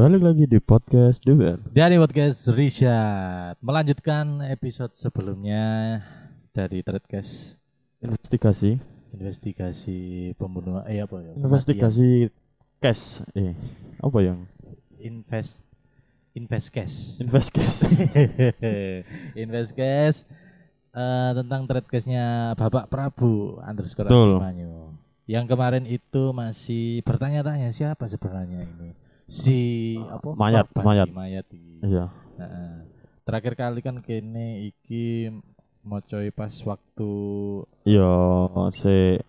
Balik lagi di podcast Dewan. Dari podcast Richard melanjutkan episode sebelumnya dari Threadcast Investigasi, investigasi pembunuhan eh apa ya? investigasi cash. Eh, apa yang? Invest invest cash. Invest cash. invest cash eh, tentang Threadcastnya Bapak Prabu underscore. Yang kemarin itu masih bertanya-tanya siapa sebenarnya ini si apa Mayat, korban mayat. mayat iki. Iya. Heeh. Terakhir kali kan kene iki mocoy pas waktu Iya, se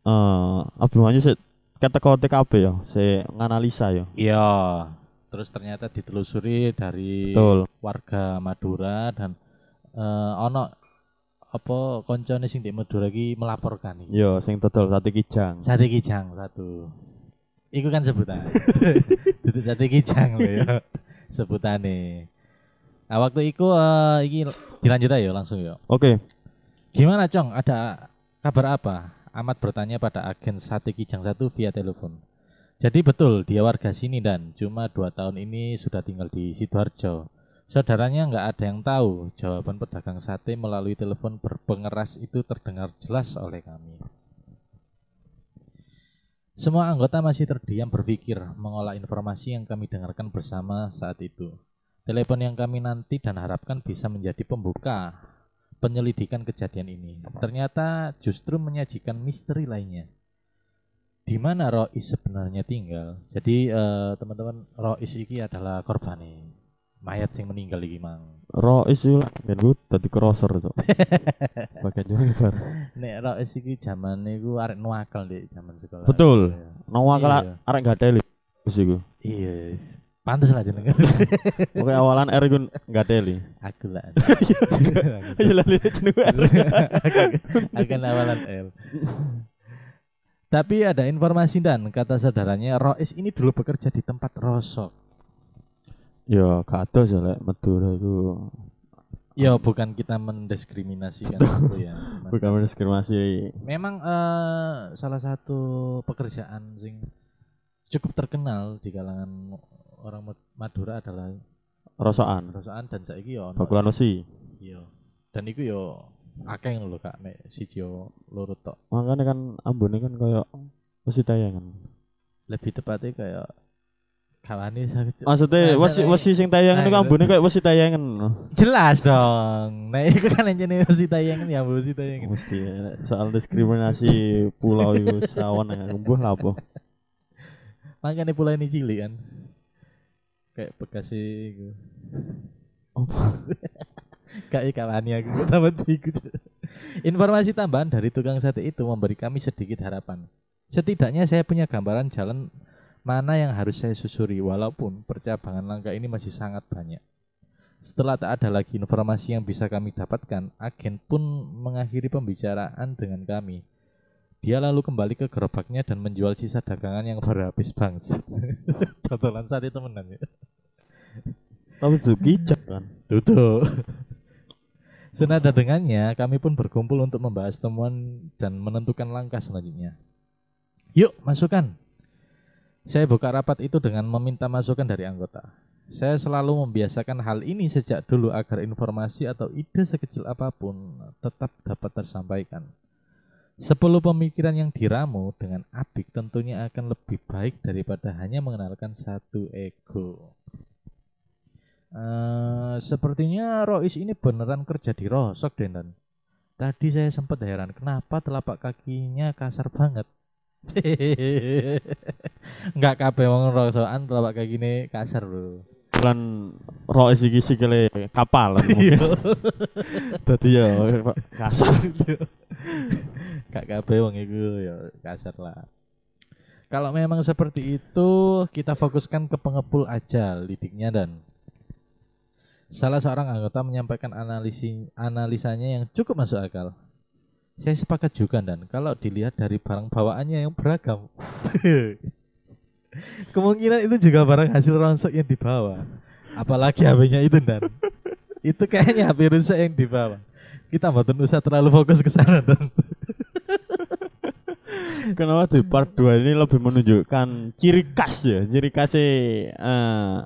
eh Abimanyu se kata kau TKP ya, se nganalisa ya. iya terus ternyata ditelusuri dari Betul. warga Madura dan eh ono apa koncone sing di Madura iki melaporkan iki. Iya, sing dodol sate kijang. Sate kijang satu. Iku kan sebutan. Duduk sate kijang lho ya. Sebutane. Nah, waktu itu eh iki dilanjut aja langsung ya. Oke. Gimana Cong? Ada kabar apa? Amat bertanya pada agen Sate Kijang satu via telepon. Jadi betul dia warga sini dan cuma dua tahun ini sudah tinggal di Sidoarjo. Saudaranya nggak ada yang tahu. Jawaban pedagang sate melalui telepon berpengeras itu terdengar jelas oleh kami. Semua anggota masih terdiam berpikir mengolah informasi yang kami dengarkan bersama saat itu. Telepon yang kami nanti dan harapkan bisa menjadi pembuka penyelidikan kejadian ini. Ternyata justru menyajikan misteri lainnya. Di mana Rois sebenarnya tinggal? Jadi eh, teman-teman Rois ini adalah korban nih. Mayat yang meninggal iki mang. Rois itu ben gue tadi crosser tuh. Juga bar. Nek Rois iki zaman niku arek nuakal di zaman sekolah. Betul. Iya. Nawa kala Iya. arek gak teli. Wis iku. Iya. Pantes lah jenengan. Oke awalan R iku gak teli. Aku lah. Iya lah R. akan awalan L. Tapi ada informasi dan kata saudaranya Rois ini dulu bekerja di tempat rosok. Ya, kado sih lek Madura itu Ya bukan kita mendiskriminasikan aku ya. Cuman bukan mendiskriminasi. Memang eh, salah satu pekerjaan sing cukup terkenal di kalangan orang Mad- Madura adalah Rosokan. rosokan dan saiki ya ono. Bakulan wesi. Iya. Dan iku yo akeh ngono lho Kak, mek siji yo loro tok. Makanya kan ambune kan kayak wesi tayangan. Lebih tepatnya kayak kawane sakit. Maksudnya Nah, wesi wesi sing tayangan Nah, ambune kayak wesi tayangan. Jelas dong. Nah, itu kan anjene mesti tayangan ya, mesti tayangan. Mesti ya. soal diskriminasi pulau itu sawan ya kumbuh lah apa. Makanya pula ini cilik kan. Kayak Bekasi iku. Apa? Kayak kawani aku tamat iku. Informasi tambahan dari tukang sate itu memberi kami sedikit harapan. Setidaknya saya punya gambaran jalan mana yang harus saya susuri walaupun percabangan langkah ini masih sangat banyak. Setelah tak ada lagi informasi yang bisa kami dapatkan, agen pun mengakhiri pembicaraan dengan kami. Dia lalu kembali ke gerobaknya dan menjual sisa dagangan yang baru habis bangsa. Totolan sate temenan ya. Tapi itu kijak kan. Tutup. Senada dengannya, kami pun berkumpul untuk membahas temuan dan menentukan langkah selanjutnya. Yuk, masukkan. Saya buka rapat itu dengan meminta masukan dari anggota. Saya selalu membiasakan hal ini sejak dulu agar informasi atau ide sekecil apa pun tetap dapat tersampaikan. Sepuluh pemikiran yang diramu dengan apik tentunya akan lebih baik daripada hanya mengenalkan satu ego. Eh, sepertinya Rois ini beneran kerja di Rosok Den. Tadi saya sempat heran kenapa telapak kakinya kasar banget. Enggak kabeh wong rosokan telapak kakine kasar bro. Bulan rois iki sikile kapal mungkin. Dadi ya kasar. Gak kabeh wong iku ya kasar lah. Kalau memang seperti itu, kita fokuskan ke pengepul aja lidiknya dan salah seorang anggota menyampaikan analisi analisanya yang cukup masuk akal. Saya sepakat juga dan kalau dilihat dari barang bawaannya yang beragam, kemungkinan itu juga barang hasil rontok yang dibawa. Apalagi HP-nya itu dan itu kayaknya HP rusak yang dibawa. Kita mboten usah terlalu fokus ke sana dan Kenapa di part 2 ini lebih menunjukkan ciri khas ya, ciri khasnya eh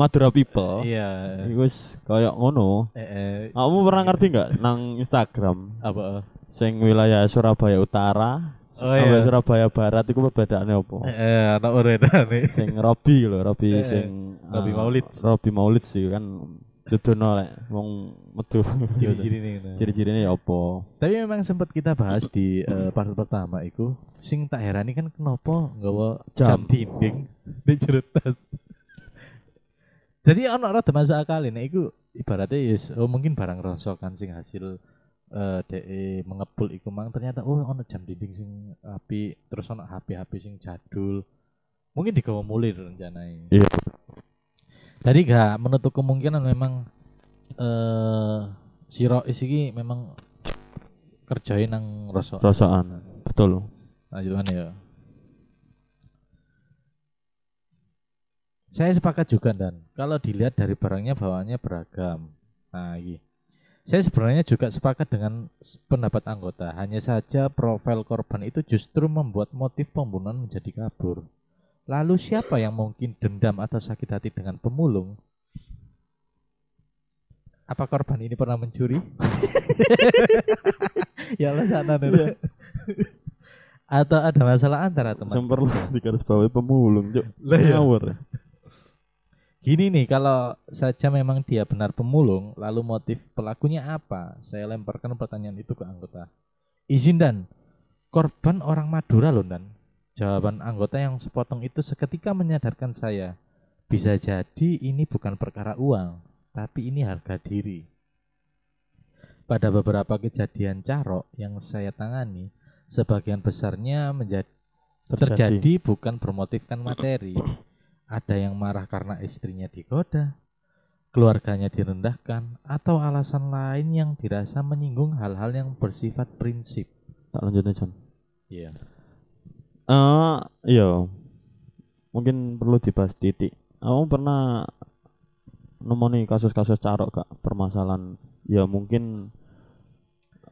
Madura people. Iya. Wis kayak ngono. Eh, eh, Kamu pernah ngerti nggak nang Instagram apa? sing wilayah Surabaya Utara Oh, iya. Surabaya Barat itu perbedaannya apa? Eh, anak uredane. sing Robi lho, Robi Eh, sing Robi eh, Maulid. Robi Maulid sih kan dudono lek wong metu. Ciri-ciri nih. nah. Ciri-cirinya ya apa? Tapi memang sempat kita bahas di eh, part pertama itu sing tak herani kan kenapa nggawa jam Jam. dinding di jero tas. Jadi ono rada masuk akal nek iku ibaratnya yes, oh mungkin barang rongsokan sing hasil eh DE mengepul iku mang ternyata oh ono jam dinding sing api terus ono HP-HP sing jadul. Mungkin digawa mulir rencananya. Iya. Jadi gak menutup kemungkinan memang eh si Rois iki memang kerjain nang rosok. Rosokan. Betul. Lanjutan ya. Saya sepakat juga dan kalau dilihat dari barangnya bawaannya beragam. Nah, ini. Saya sebenarnya juga sepakat dengan pendapat anggota. Hanya saja profil korban itu justru membuat motif pembunuhan menjadi kabur. Lalu siapa yang mungkin dendam atau sakit hati dengan pemulung? Apa korban ini pernah mencuri? ya Allah sana nih. Atau ada masalah antara teman? Sing perlu digarisbawahi pemulung, Cuk. Lah ya. Gini nih, kalau saja memang dia benar pemulung, lalu motif pelakunya apa? Saya lemparkan pertanyaan itu ke anggota. Izin dan korban orang Madura loh dan. Jawaban anggota yang sepotong itu seketika menyadarkan saya. Bisa jadi ini bukan perkara uang, tapi ini harga diri. Pada beberapa kejadian carok yang saya tangani, sebagian besarnya menjadi terjadi bukan bermotifkan materi. Ada yang marah karena istrinya digoda, keluarganya direndahkan, atau alasan lain yang dirasa menyinggung hal-hal yang bersifat prinsip. Tak lanjutnya, Jon. Iya. Eh, iya. Mungkin perlu dibahas titik. Kamu pernah nemoni kasus-kasus carok gak permasalahan ya mungkin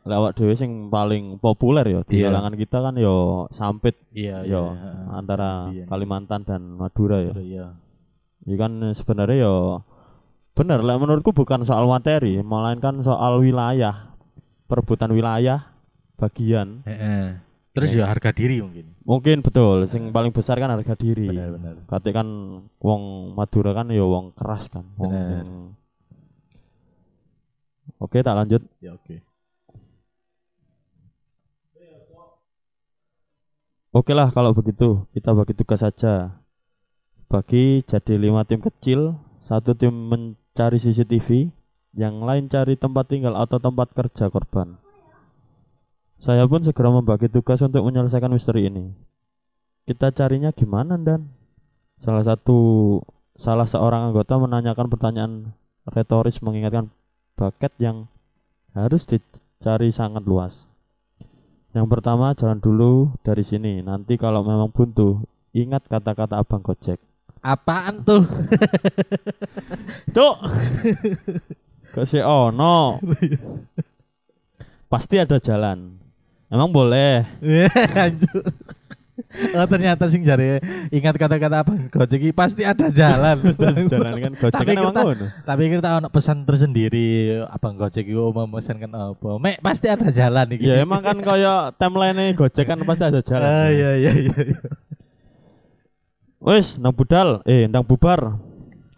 lewat dhewe sing paling populer ya di Iya. kalangan kita kan ya sampit Iya, ya antara Kalimantan dan Madura ya. Iya. Ya kan sebenarnya ya bener lah menurutku bukan soal materi, melainkan soal wilayah, perebutan wilayah, bagian. Heeh. Terus ya harga diri mungkin. Mungkin betul, sing paling besar kan harga diri. Benar-benar. Kate kan wong Madura kan ya wong keras kan. Wong Bener. yang- Oke, tak lanjut. Ya oke. Oke lah kalau begitu, kita bagi tugas saja. Bagi jadi lima tim kecil, satu tim mencari CCTV, yang lain cari tempat tinggal atau tempat kerja korban. Saya pun segera membagi tugas untuk menyelesaikan misteri ini. Kita carinya gimana dan? Salah satu salah seorang anggota menanyakan pertanyaan retoris mengingatkan bucket yang harus dicari sangat luas. Yang pertama jalan dulu dari sini. Nanti kalau memang buntu, ingat kata-kata abang Gojek. Apaan tuh? Cuk. Kok si ono. Pasti ada jalan. Emang boleh. Oh, ternyata sing jare ingat kata-kata apa Gojek iki pasti ada jalan. jalan kan Gojek kan emang ngono. Tapi kita ono pesan tersendiri abang Gojek mau memesankan apa? Mek pasti ada jalan iki. Ya emang kan kaya timeline Gojek kan pasti ada jalan. Ah, iya iya iya. iya. Wes, nang budal, eh nang bubar.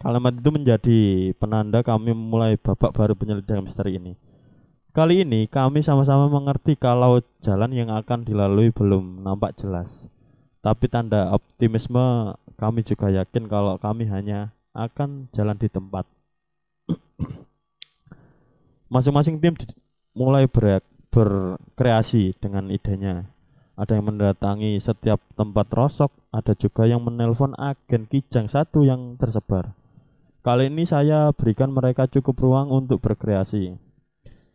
Kalimat itu menjadi penanda kami memulai babak baru penyelidikan misteri ini. Kali ini kami sama-sama mengerti kalau jalan yang akan dilalui belum nampak jelas. Tapi tanda optimisme kami juga yakin kalau kami hanya akan jalan di tempat. Masing-masing tim mulai ber- berkreasi dengan idenya. Ada yang mendatangi setiap tempat rosok, ada juga yang menelpon agen kijang satu yang tersebar. Kali ini saya berikan mereka cukup ruang untuk berkreasi.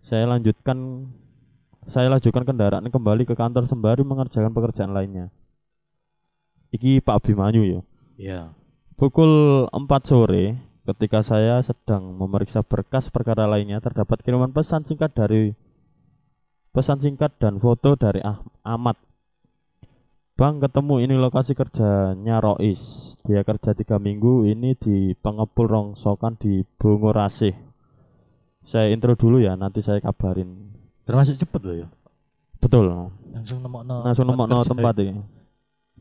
Saya lanjutkan saya lanjutkan kendaraan kembali ke kantor sembari mengerjakan pekerjaan lainnya. Iki Pak Abimanyu ya. Iya. Pukul 4 sore ketika saya sedang memeriksa berkas perkara lainnya terdapat kiriman pesan singkat dari pesan singkat dan foto dari Ah- Ahmad Bang ketemu ini lokasi kerjanya Rois Dia kerja tiga minggu ini di pengepul rongsokan di Bungurasih Saya intro dulu ya nanti saya kabarin Termasuk cepet loh ya. Betul Langsung nemokno. Langsung tempat nemokno kerja. tempat ini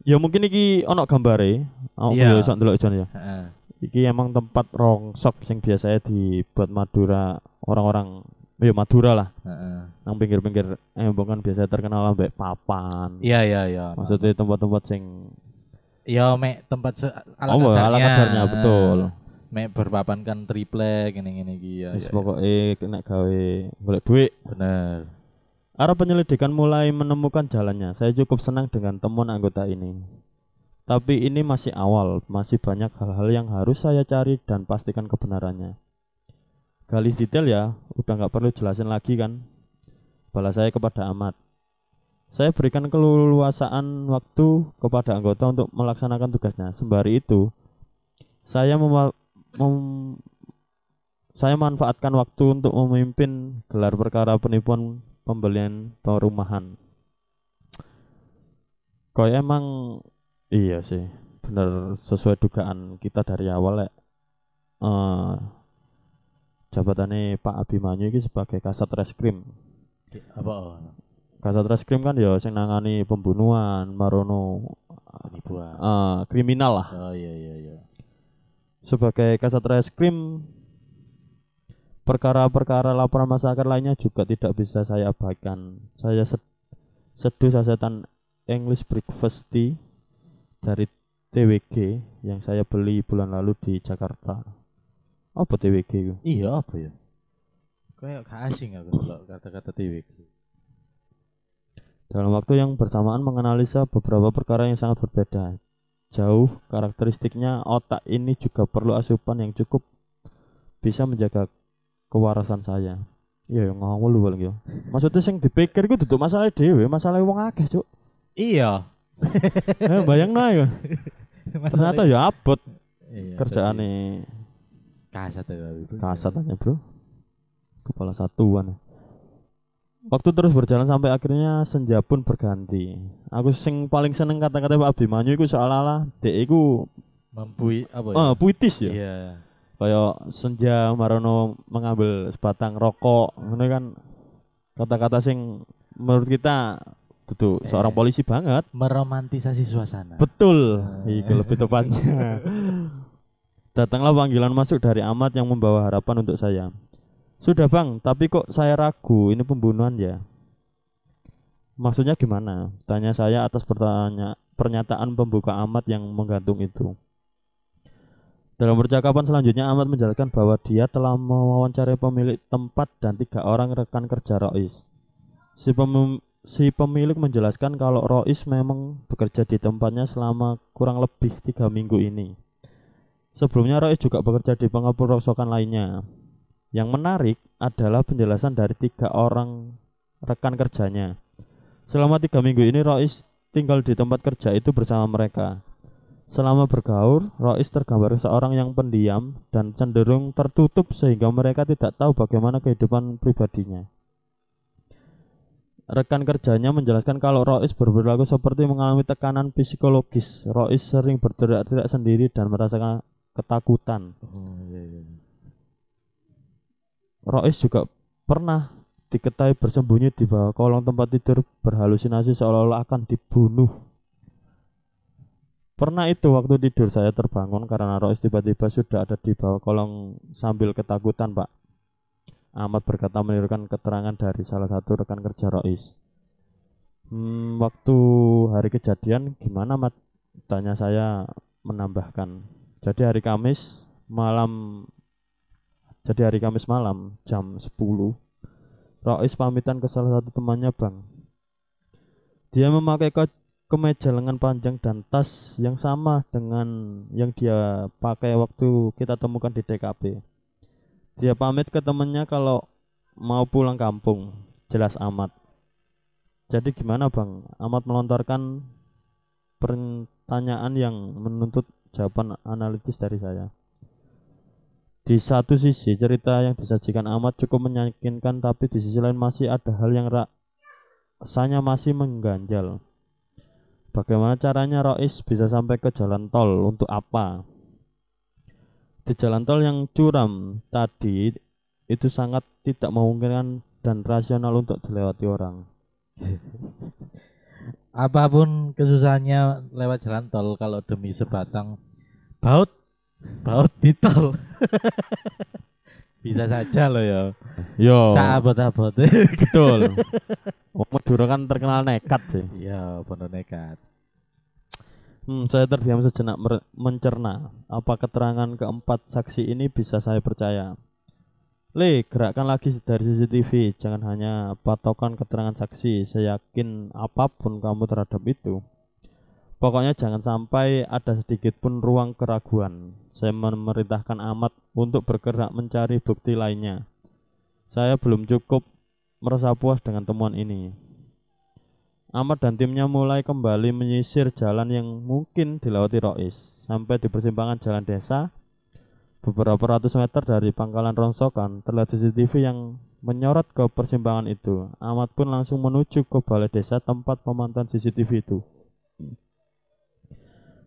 Ya mungkin iki ono gambare Aku Iya. ya iso ndelok Jon ya Heeh. Iki emang tempat rongsok yang biasanya dibuat Madura orang-orang ya Madura lah Heeh. nang pinggir-pinggir embong kan biasanya terkenal ambek papan Iya iya iya. maksudnya tempat-tempat sing Ya mek tempat se ala Oh, ala kadarnya. kadarnya, betul. Mek berpapankan triplek ngene-ngene iki ya. wis ya, pokoknya kena gawe golek duit ya. Bener. Arah penyelidikan mulai menemukan jalannya. Saya cukup senang dengan temuan anggota ini. Tapi ini masih awal, masih banyak hal-hal yang harus saya cari dan pastikan kebenarannya. Gali detail ya, udah nggak perlu jelasin lagi kan. Balas saya kepada Ahmad. Saya berikan keleluasaan waktu kepada anggota untuk melaksanakan tugasnya. Sembari itu, saya mema- mem- saya manfaatkan waktu untuk memimpin gelar perkara penipuan pembelian perumahan. Kok emang iya sih, bener sesuai dugaan kita dari awal ya. Eh jabatannya Pak Abimanyu ini sebagai kasat reskrim. Apa? Kasat reskrim kan ya sing nangani pembunuhan, marono Penipuan. eh, kriminal lah. Oh iya iya iya. Sebagai kasat reskrim perkara-perkara laporan masyarakat lainnya juga tidak bisa saya abaikan. Saya sed- seduh sasetan English breakfast tea dari TWG yang saya beli bulan lalu di Jakarta. Apa TWG itu? Iya apa ya? Kayak gak asing aku kalau kata-kata TWG. Dalam waktu yang bersamaan menganalisa beberapa perkara yang sangat berbeda. Jauh karakteristiknya otak ini juga perlu asupan yang cukup bisa menjaga kewarasan saya. Iya, yang ngomong lu paling yo. Maksudnya sing dipikir iku duduk masalah dhewe, masalah wong akeh, Cuk. Iya. Eh, bayangno ya. Ternyata ya abot Iya, kerjaane tadi kasat ya itu. kasatannya, Bro. Kepala satuan. Waktu terus berjalan sampai akhirnya senja pun berganti. Aku sing paling seneng kata-kata Pak Abimanyu iku seolah-olah dek iku Mampu apa ya? ah, puitis ya. Iya. Kayak senja marono mengambil sebatang rokok, ngono kan kata-kata sing menurut kita itu Eh. seorang polisi banget. Meromantisasi suasana. Betul, Eh. itu lebih tepatnya. Datanglah panggilan masuk dari Ahmad yang membawa harapan untuk saya. Sudah bang, tapi kok saya ragu ini pembunuhan ya? Maksudnya gimana? Tanya saya atas pertanya pernyataan pembuka Ahmad yang menggantung itu. Dalam percakapan selanjutnya Ahmad menjelaskan bahwa dia telah mewawancarai pemilik tempat dan tiga orang rekan kerja Rois. Si, pemim- si pemilik menjelaskan kalau Rois memang bekerja di tempatnya selama kurang lebih tiga minggu ini. Sebelumnya Rois juga bekerja di pengepul rongsokan lainnya. Yang menarik adalah penjelasan dari tiga orang rekan kerjanya. Selama tiga minggu ini Rois tinggal di tempat kerja itu bersama mereka. Selama bergaul, Rois tergambar seorang yang pendiam dan cenderung tertutup sehingga mereka tidak tahu bagaimana kehidupan pribadinya. Rekan kerjanya menjelaskan kalau Rois berperilaku seperti mengalami tekanan psikologis. Rois sering berteriak-teriak sendiri dan merasakan ketakutan. Oh iya iya. Rois juga pernah diketahui bersembunyi di bawah kolong tempat tidur berhalusinasi seolah-olah akan dibunuh. Pernah itu waktu tidur saya terbangun karena Rois tiba-tiba sudah ada di bawah kolong sambil ketakutan pak. Ahmad berkata menirukan keterangan dari salah satu rekan kerja Rois. Hmm, waktu hari kejadian gimana Mat? Tanya saya menambahkan. Jadi hari Kamis malam jadi hari Kamis malam jam 10 Rois pamitan ke salah satu temannya bang. Dia memakai ke kemeja lengan panjang dan tas yang sama dengan yang dia pakai waktu kita temukan di TKP Dia pamit ke temannya kalau mau pulang kampung. Jelas amat. Jadi gimana bang? Amat melontarkan pertanyaan yang menuntut jawaban analitis dari saya di satu sisi cerita yang disajikan amat cukup meyakinkan tapi di sisi lain masih ada hal yang rasanya masih mengganjal. Bagaimana caranya Rois bisa sampai ke jalan tol? Untuk apa? Di jalan tol yang curam tadi itu sangat tidak memungkinkan dan rasional untuk dilewati orang. Apa pun kesusahannya lewat jalan tol kalau demi sebatang baut baut di tol. Bisa saja loh ya. Yo, Saabot-abot. betul. Wong Madura kan terkenal nekat sih. Iya, bener nekat. Hmm, saya terdiam sejenak mencerna. Apa keterangan keempat saksi ini bisa saya percaya? Le, gerakkan lagi dari CCTV. Jangan hanya patokan keterangan saksi. Saya yakin apa pun kamu terhadap itu. Pokoknya jangan sampai ada sedikit pun ruang keraguan. Saya memerintahkan Ahmad untuk bergerak mencari bukti lainnya. Saya belum cukup merasa puas dengan temuan ini. Ahmad dan timnya mulai kembali menyisir jalan yang mungkin dilewati Rois sampai di persimpangan jalan desa. Beberapa ratus meter dari pangkalan rongsokan terlihat CCTV yang menyorot ke persimpangan itu. Ahmad pun langsung menuju ke balai desa tempat pemantauan CCTV itu.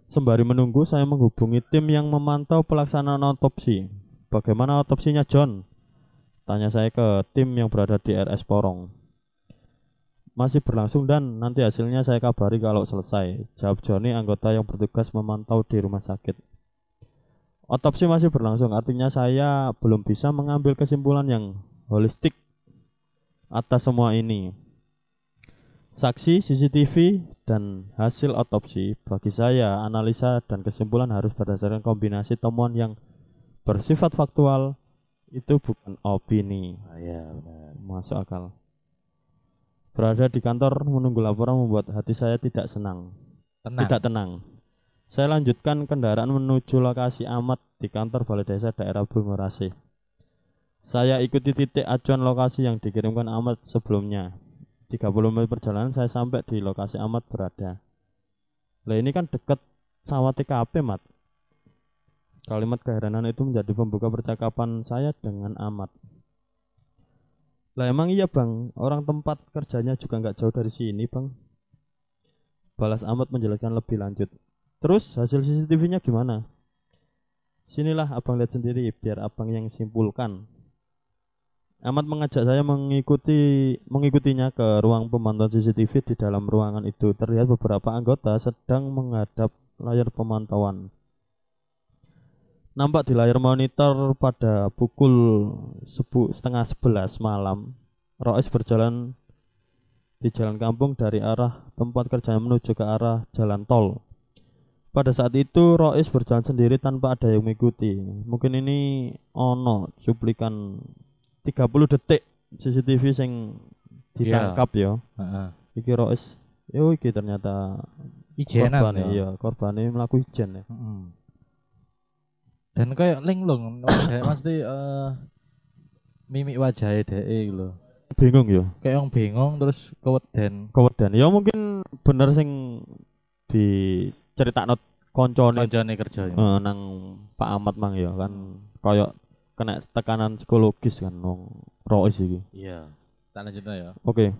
Sembari menunggu, saya menghubungi tim yang memantau pelaksanaan otopsi. Bagaimana otopsinya, John? Tanya saya ke tim yang berada di RS Porong. Masih berlangsung dan nanti hasilnya saya kabari kalau selesai. Jawab Joni, anggota yang bertugas memantau di rumah sakit. Otopsi masih berlangsung, artinya saya belum bisa mengambil kesimpulan yang holistik atas semua ini. Saksi, CCTV, dan hasil otopsi bagi saya analisa dan kesimpulan harus berdasarkan kombinasi temuan yang bersifat faktual itu bukan opini. Ah, Iya, benar. masuk akal. Berada di kantor menunggu laporan membuat hati saya tidak senang. Tenang. tidak tenang. Saya lanjutkan kendaraan menuju lokasi amat di kantor balai desa daerah Bungorase saya ikuti titik acuan lokasi yang dikirimkan amat sebelumnya 30 menit perjalanan saya sampai di lokasi amat berada. Lah ini kan deket sama TKP mat. Kalimat keheranan itu menjadi pembuka percakapan saya dengan amat lah emang iya bang? Orang tempat kerjanya juga nggak jauh dari sini bang. Balas amat menjelaskan lebih lanjut. Terus hasil CCTV-nya gimana? Sinilah abang lihat sendiri biar abang yang simpulkan Amat mengajak saya mengikuti mengikutinya ke ruang pemantauan CCTV di dalam ruangan itu. Terlihat beberapa anggota sedang menghadap layar pemantauan. Nampak di layar monitor pada pukul sebu, setengah sebelas malam, Rois berjalan di jalan kampung dari arah tempat kerjanya menuju ke arah jalan tol. Pada saat itu Rois berjalan sendiri tanpa ada yang mengikuti. Mungkin ini ono cuplikan 30 detik CCTV sing ditangkap ya. Heeh. Iki Rois yo iki ternyata Ijenan korban ya. iya korbannya melaku ijen ya. Heeh. Dan kayak linglung mesti eh mimik wajahnya dhek lho. Bingung ya. Kayak yang bingung terus keweden. Kewedan ya mungkin bener sing diceritakno koncone Kancane kerja. eh, nang Pak Ahmad mang ya kan koyo kena tekanan psikologis kan wong Rois iki. Iya. Tak lanjutnya ya. Oke.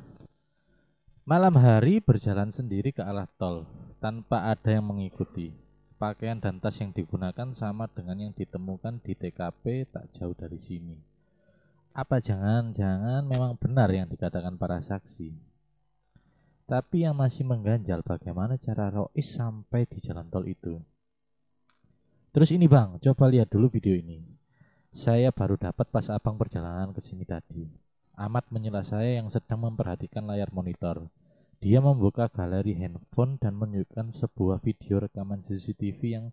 Malam hari berjalan sendiri ke arah tol tanpa ada yang mengikuti. Pakaian dan tas yang digunakan sama dengan yang ditemukan di TKP tak jauh dari sini. Apa jangan-jangan memang benar yang dikatakan para saksi? Tapi yang masih mengganjal bagaimana cara Rois sampai di jalan tol itu. Terus ini bang, coba lihat dulu video ini. Saya baru dapat pas abang perjalanan ke sini tadi. Amat menyela saya yang sedang memperhatikan layar monitor. Dia membuka galeri handphone dan menunjukkan sebuah video rekaman CCTV yang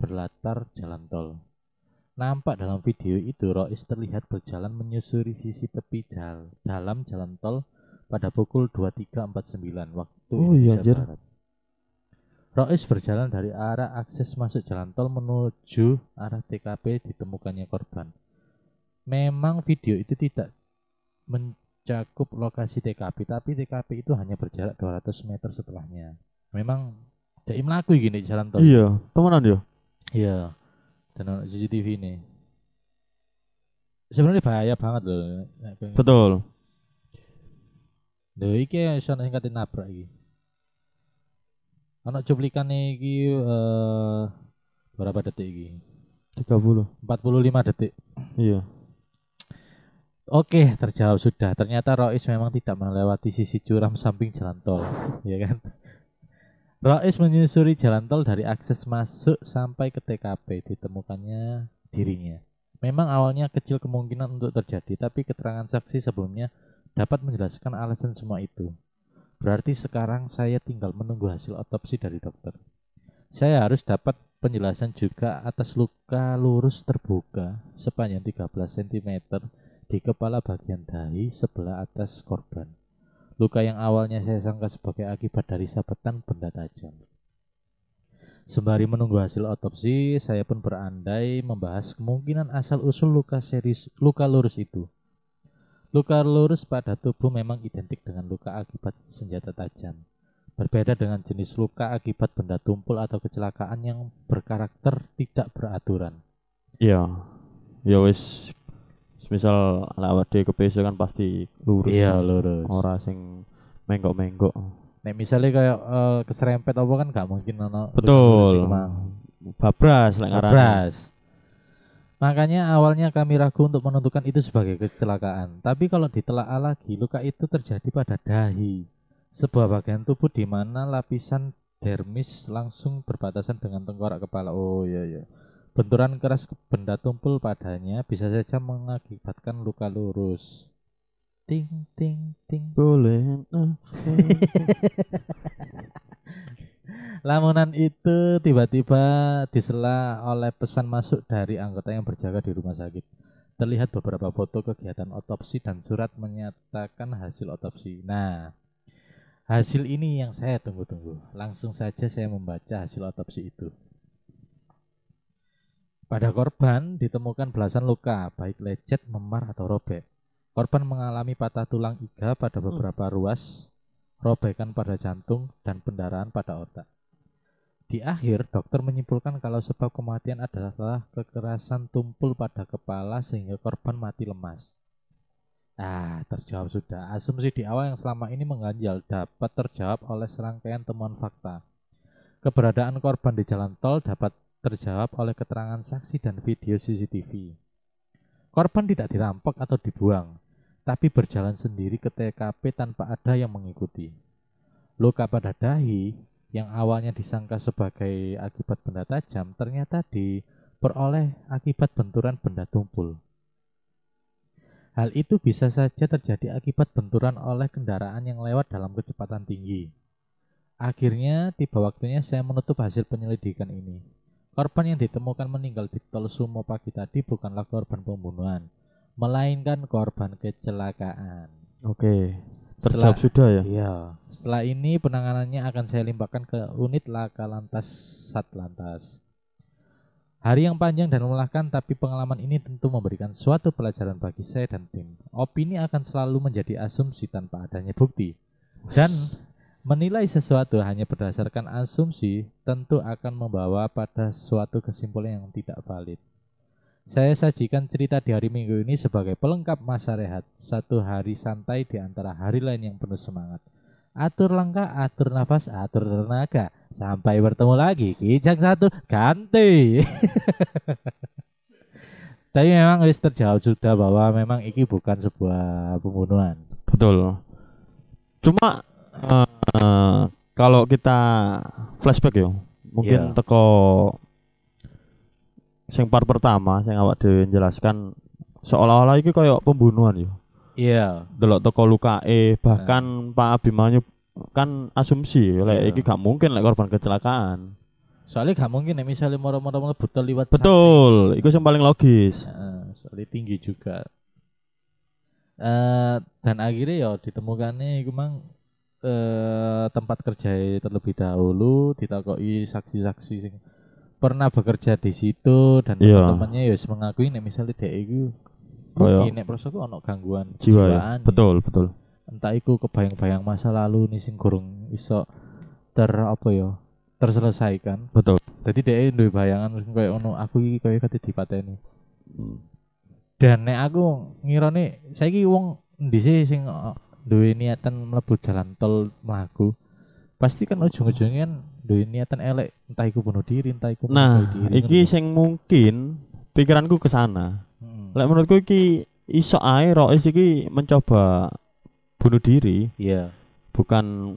berlatar jalan tol. Nampak dalam video itu Rois terlihat berjalan menyusuri sisi tepi jal dalam jalan tol pada pukul 23.49 waktu Oh iya, Indonesia anjir. Barat. Rois berjalan dari arah akses masuk jalan tol menuju arah TKP ditemukannya korban. Memang video itu tidak mencakup lokasi TKP, tapi TKP itu hanya berjarak 200 meter setelahnya. Memang dek mlaku gini di jalan tol. Iya, temenan ya. Iya. Dan CCTV ini. Sebenarnya bahaya banget loh. Betul. Lho iki iso sing kate nabrak iki. Ono cuplikan iki eh berapa detik iki? 30. 45 detik. Iya. Oke, terjawab sudah. Ternyata Rois memang tidak melewati sisi curam samping jalan tol, ya kan? Rois menyusuri jalan tol dari akses masuk sampai ke TKP ditemukannya dirinya. Memang awalnya kecil kemungkinan untuk terjadi, tapi keterangan saksi sebelumnya dapat menjelaskan alasan semua itu. Berarti sekarang saya tinggal menunggu hasil otopsi dari dokter. Saya harus dapat penjelasan juga atas luka lurus terbuka sepanjang 13 cm di kepala bagian dahi sebelah atas korban. Luka yang awalnya saya sangka sebagai akibat dari sabetan benda tajam. Sembari menunggu hasil otopsi, saya pun berandai membahas kemungkinan asal-usul luka serius luka lurus itu. Luka lurus pada tubuh memang identik dengan luka akibat senjata tajam. Berbeda dengan jenis luka akibat benda tumpul atau kecelakaan yang berkarakter tidak beraturan. Iya. Ya wis misal lewat di kepeso kan pasti lurus. Iya, lurus. Ora sing menggok-menggok. Nek misalnya kayak eh, keserempet apa kan gak mungkin ono Betul. Babras lek. Obras. Makanya awalnya kami ragu untuk menentukan itu sebagai kecelakaan. Tapi kalau ditelaah lagi, luka itu terjadi pada dahi. Sebuah bagian tubuh di mana lapisan dermis langsung berbatasan dengan tengkorak kepala. Oh iya iya. Benturan keras ke benda tumpul padanya bisa saja mengakibatkan luka lurus. Ting ting ting. Boleh. Lamunan itu tiba-tiba disela oleh pesan masuk dari anggota yang berjaga di rumah sakit. Terlihat beberapa foto kegiatan otopsi dan surat menyatakan hasil otopsi. Nah, hasil ini yang saya tunggu-tunggu. Langsung saja saya membaca hasil otopsi itu. Pada korban ditemukan belasan luka, baik lecet, memar, atau robek. Korban mengalami patah tulang iga pada beberapa ruas, robekan pada jantung, dan pendarahan pada otak. Di akhir, dokter menyimpulkan kalau sebab kematian adalah kekerasan tumpul pada kepala sehingga korban mati lemas. Ah, terjawab sudah. Asumsi di awal yang selama ini mengganjal dapat terjawab oleh serangkaian temuan fakta. Keberadaan korban di jalan tol dapat terjawab oleh keterangan saksi dan video CCTV. Korban tidak dirampok atau dibuang, tapi berjalan sendiri ke TKP tanpa ada yang mengikuti. Luka pada dahi yang awalnya disangka sebagai akibat benda tajam ternyata diperoleh akibat benturan benda tumpul. Hal itu bisa saja terjadi akibat benturan oleh kendaraan yang lewat dalam kecepatan tinggi. Akhirnya tiba waktunya saya menutup hasil penyelidikan ini. Korban yang ditemukan meninggal di tol Sumo pagi tadi bukanlah korban pembunuhan, melainkan korban kecelakaan. Oke. Terjawab sudah ya. Iya. Setelah ini penanganannya akan saya limpahkan ke unit laka lantas satlantas. Hari yang panjang dan melelahkan, tapi pengalaman ini tentu memberikan suatu pelajaran bagi saya dan tim. Opini akan selalu menjadi asumsi tanpa adanya bukti. Dan menilai sesuatu hanya berdasarkan asumsi tentu akan membawa pada suatu kesimpulan yang tidak valid. Saya sajikan cerita di hari Minggu ini sebagai pelengkap masa rehat, satu hari santai di antara hari lain yang penuh semangat. Atur langkah, atur nafas, atur tenaga. Sampai bertemu lagi, kijang satu, ganti. Tapi memang wis terjawab sudah bahwa memang ini bukan sebuah pembunuhan. Betul. Cuma eh, kalau kita flashback ya, mungkin Iya. teko sing part pertama sing awak dhewe jelaskan seolah-olah iki koyo pembunuhan ya. Iya. Delok teko lukae bahkan Pak Abimanyu kan asumsi lek Iya. iki gak mungkin lek korban kecelakaan. Soalnya gak mungkin ya misalnya moro-moro mlebu tol liwat Betul, itu yang paling logis. Heeh, soalnya tinggi juga. Eh dan akhirnya ya ditemukannya iku mang eh tempat kerja terlebih dahulu ditakoki saksi-saksi sing pernah bekerja di situ dan Iya. teman-temannya ya mengakui nek misalnya dia Kayak- mungkin nek prosoku ono gangguan Jiwa ya. Betul, betul. Entah iku kebayang-bayang masa lalu nih sing kurung iso ter apa ya terselesaikan. Betul. Jadi dia duwe bayangan kayak ono aku iki kayak kate dipateni. Hmm. Dan nek aku ngirane saiki wong endi sih sing uh, duwe niatan mlebu jalan tol mlaku. Pasti kan ujung-ujungnya kan duwe niatan elek entah iku bunuh diri entah iku Nah, diri, iki lho. sing mungkin pikiranku ke sana. Mm. Lek menurutku iki iso ae Rois iki mencoba bunuh diri, iya bukan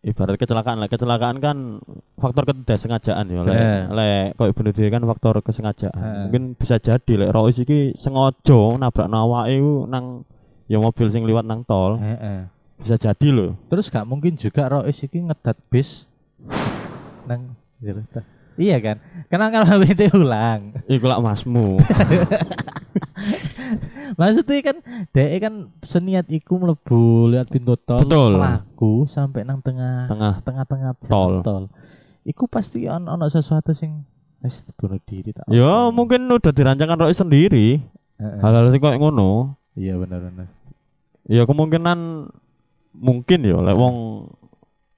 ibarat kecelakaan lah. Kecelakaan kan faktor ketidaksengajaan ya. Lek lek koyo bunuh diri kan faktor kesengajaan. Eh. Mungkin bisa jadi lek Rois iki sengaja nabrak awake nang ya mobil sing liwat nang tol. Heeh. Bisa jadi loh. terus gak mungkin juga Rois iki ngedat bis nang iya kan karena kan BT ulang Iku lak masmu. maksudnya kan DE kan seniat iku mlebu lihat pintu tol Betul. melaku sampai nang tengah Tengah tengah-tengah jalan Tol. tol iku pasti on ono sesuatu sing wis bunuh diri tak Ya mungkin udah dirancangkan Rois sendiri. Heeh. Hal-hal sing koyo ngono. iya benar-benar Ya kemungkinan mungkin ya lek wong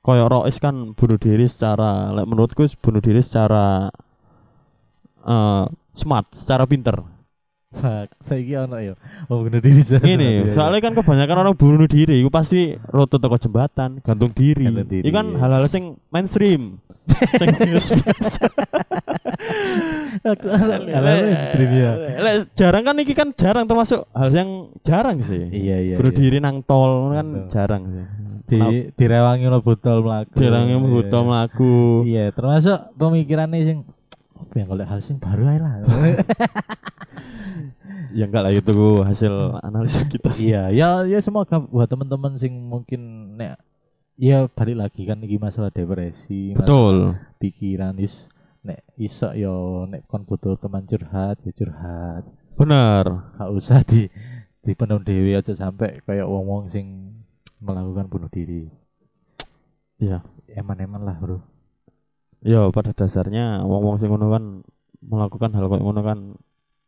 koyo Rois kan bunuh diri secara menurutku bunuh diri secara eh smart, secara pinter. fuck saiki ono ya oh bunuh diri secara Ini sengaja, ya. soalnya kan kebanyakan orang bunuh diri itu pasti roto toko jembatan, gantung diri. Gantung diri, Itu kan iya. hal-hal sing mainstream. sing biasa. Hal-hal mainstream ya Lek jarang kan iki kan jarang termasuk hal yang jarang sih. iya iya bunuh iya. nang tol kan Betul. jarang sih. di direwangi lo botol melaku Jarangnya botol melaku. iya termasuk pemikirannya sing apa yang kalau hal sing baru aja lah Ya enggak lah itu hasil analisa kita sih. iya ya ya semoga buat teman-teman sing mungkin nek ya balik lagi kan iki masalah depresi masalah Betul. pikiran is nek iso yo nek kon butuh teman curhat ya curhat Benar. gak usah di di penuh dewi aja sampai kayak wong-wong sing melakukan bunuh diri Iya. eman-eman lah bro Ya pada dasarnya wong-wong sing ngono kan melakukan hal kayak ngono kan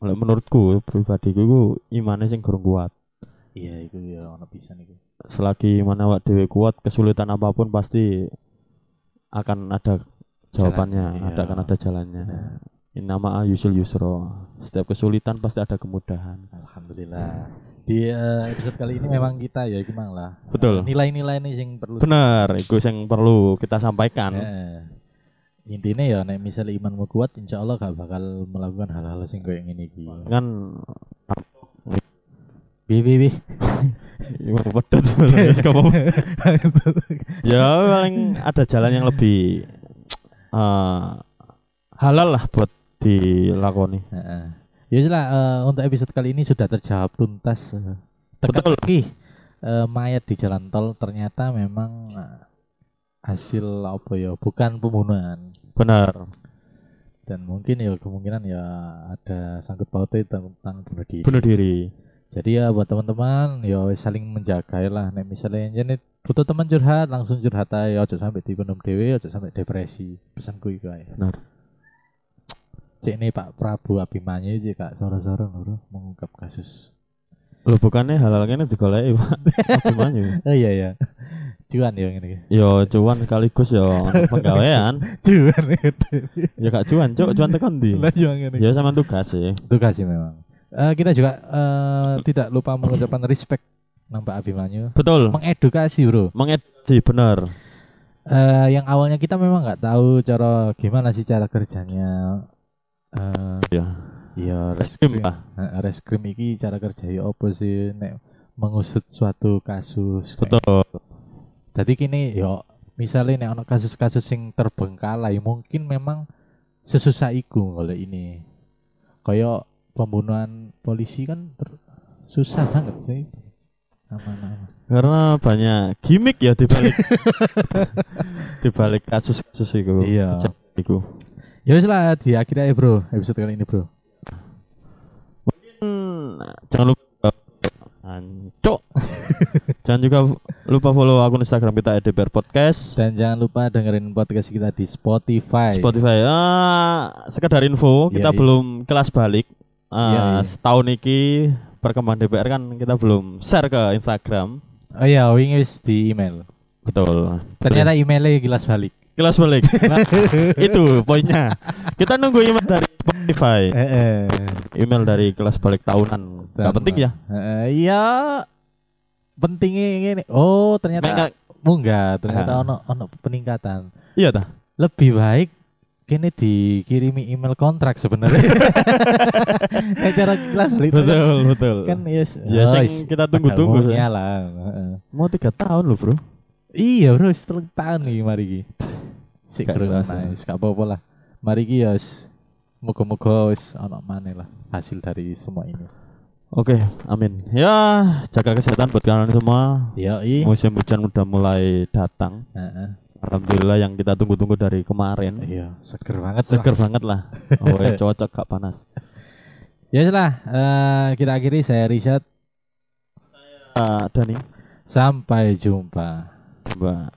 menurutku pribadiku iku imane sing kurang kuat. iya itu ya ono pisan iku Selagi mana awak dhewe kuat, kesulitan apa pun pasti akan ada jawabannya, Jalannya, ada iya. akan ada jalannya. Benar. Innama yusul yusro. Setiap kesulitan pasti ada kemudahan. Alhamdulillah. Di eh, episode kali ini memang kita ya gimana lah. Betul. Eh, Nilai-nilai ini yang perlu. Benar, itu yang perlu kita sampaikan. Eh, intinya ya nek misalnya imanmu kuat insya Allah gak bakal melakukan hal-hal sing kayak iki. Kan Bi bi bi. Ya paling ada jalan yang lebih eh, halal lah buat dilakoni. Heeh. Ya wis lah eh, untuk episode kali ini sudah terjawab tuntas. Betul. Teka-teki eh, mayat di jalan tol ternyata memang hasil apa ya bukan pembunuhan Benar. dan mungkin ya kemungkinan ya ada sangkut pautnya tentang bunuh diri. Bunuh diri. Jadi ya buat teman-teman ya wis saling menjaga lah nek misalnya jadi butuh teman curhat langsung curhat aja ojo sampai dipendam dewe ojo sampai depresi pesanku itu aja Benar. cek ini Pak Prabu Abimanyu aja kak soro-soro lho mengungkap kasus Lo bukannya halal ini digoleki, Pak. Gimana? oh iya ya cuan ya ini Yo cuan sekaligus yo penggawean. cuan Ya gak cuan, cuk, cuan tekan ndi? lah cuan ini Ya sama tugas sih. tugas sih memang Eh, kita juga eh, tidak lupa mengucapkan respect nang Pak Abimanyu Betul. mengedukasi bro Mengedukasi benar. Eh yang awalnya kita memang nggak tahu cara gimana sih cara kerjanya eh Ya. iya Reskrim. Eh, reskrim iki cara kerjanya apa sih nek mengusut suatu kasus Betul. Jadi kini yo misalnya nek ono kasus-kasus sing terbengkalai mungkin memang sesusah iku oleh ini. Kayak pembunuhan polisi kan susah banget sih. Aman-aman. Karena banyak gimmick ya di balik di balik kasus-kasus itu. Iya. Iku. Ya wis lah diakhiri aja bro episode kali ini bro. Hmm, jangan lupa Ancok. jangan juga lupa follow akun Instagram kita @dpr podcast. Dan jangan lupa dengerin podcast kita di Spotify. Spotify. Ah, sekedar info, Iya, kita iya. belum kelas balik. Ah, Iya, iya. setahun iki perkembangan DPR kan kita belum share ke Instagram. Oh iya, wingi wis di email. Betul. Ternyata emailnya gilas balik. kelas balik. Nah, itu poinnya. Kita nunggu email dari Spotify. Eh, Email dari kelas balik tahunan. Gak penting ya. iya. Pentingnya ini. Oh, ternyata nggak- munggah, ternyata Ah. ono ono peningkatan. iya dah. lebih baik kini dikirimi email kontrak sebenarnya. Cara kelas balik betul betul kan yes, ya oh, sing kita tunggu-tunggu ya ya. lah. mau tiga tahun loh bro Iya bro, setelah tahun nih mari ki. Sik Gak bro, nice, gak apa-apa lah. Mari ki ya wis moga-moga wis ana maneh lah hasil dari semua ini. oke amin ya jaga kesehatan buat kalian semua Ya, i. musim hujan udah mulai datang Heeh. Alhamdulillah yang kita tunggu-tunggu dari kemarin Iya, seger banget lah. seger banget lah oh ya, cocok gak panas Ya lah, eh, kita akhiri saya Richard. Ah, Dani Sampai jumpa. coba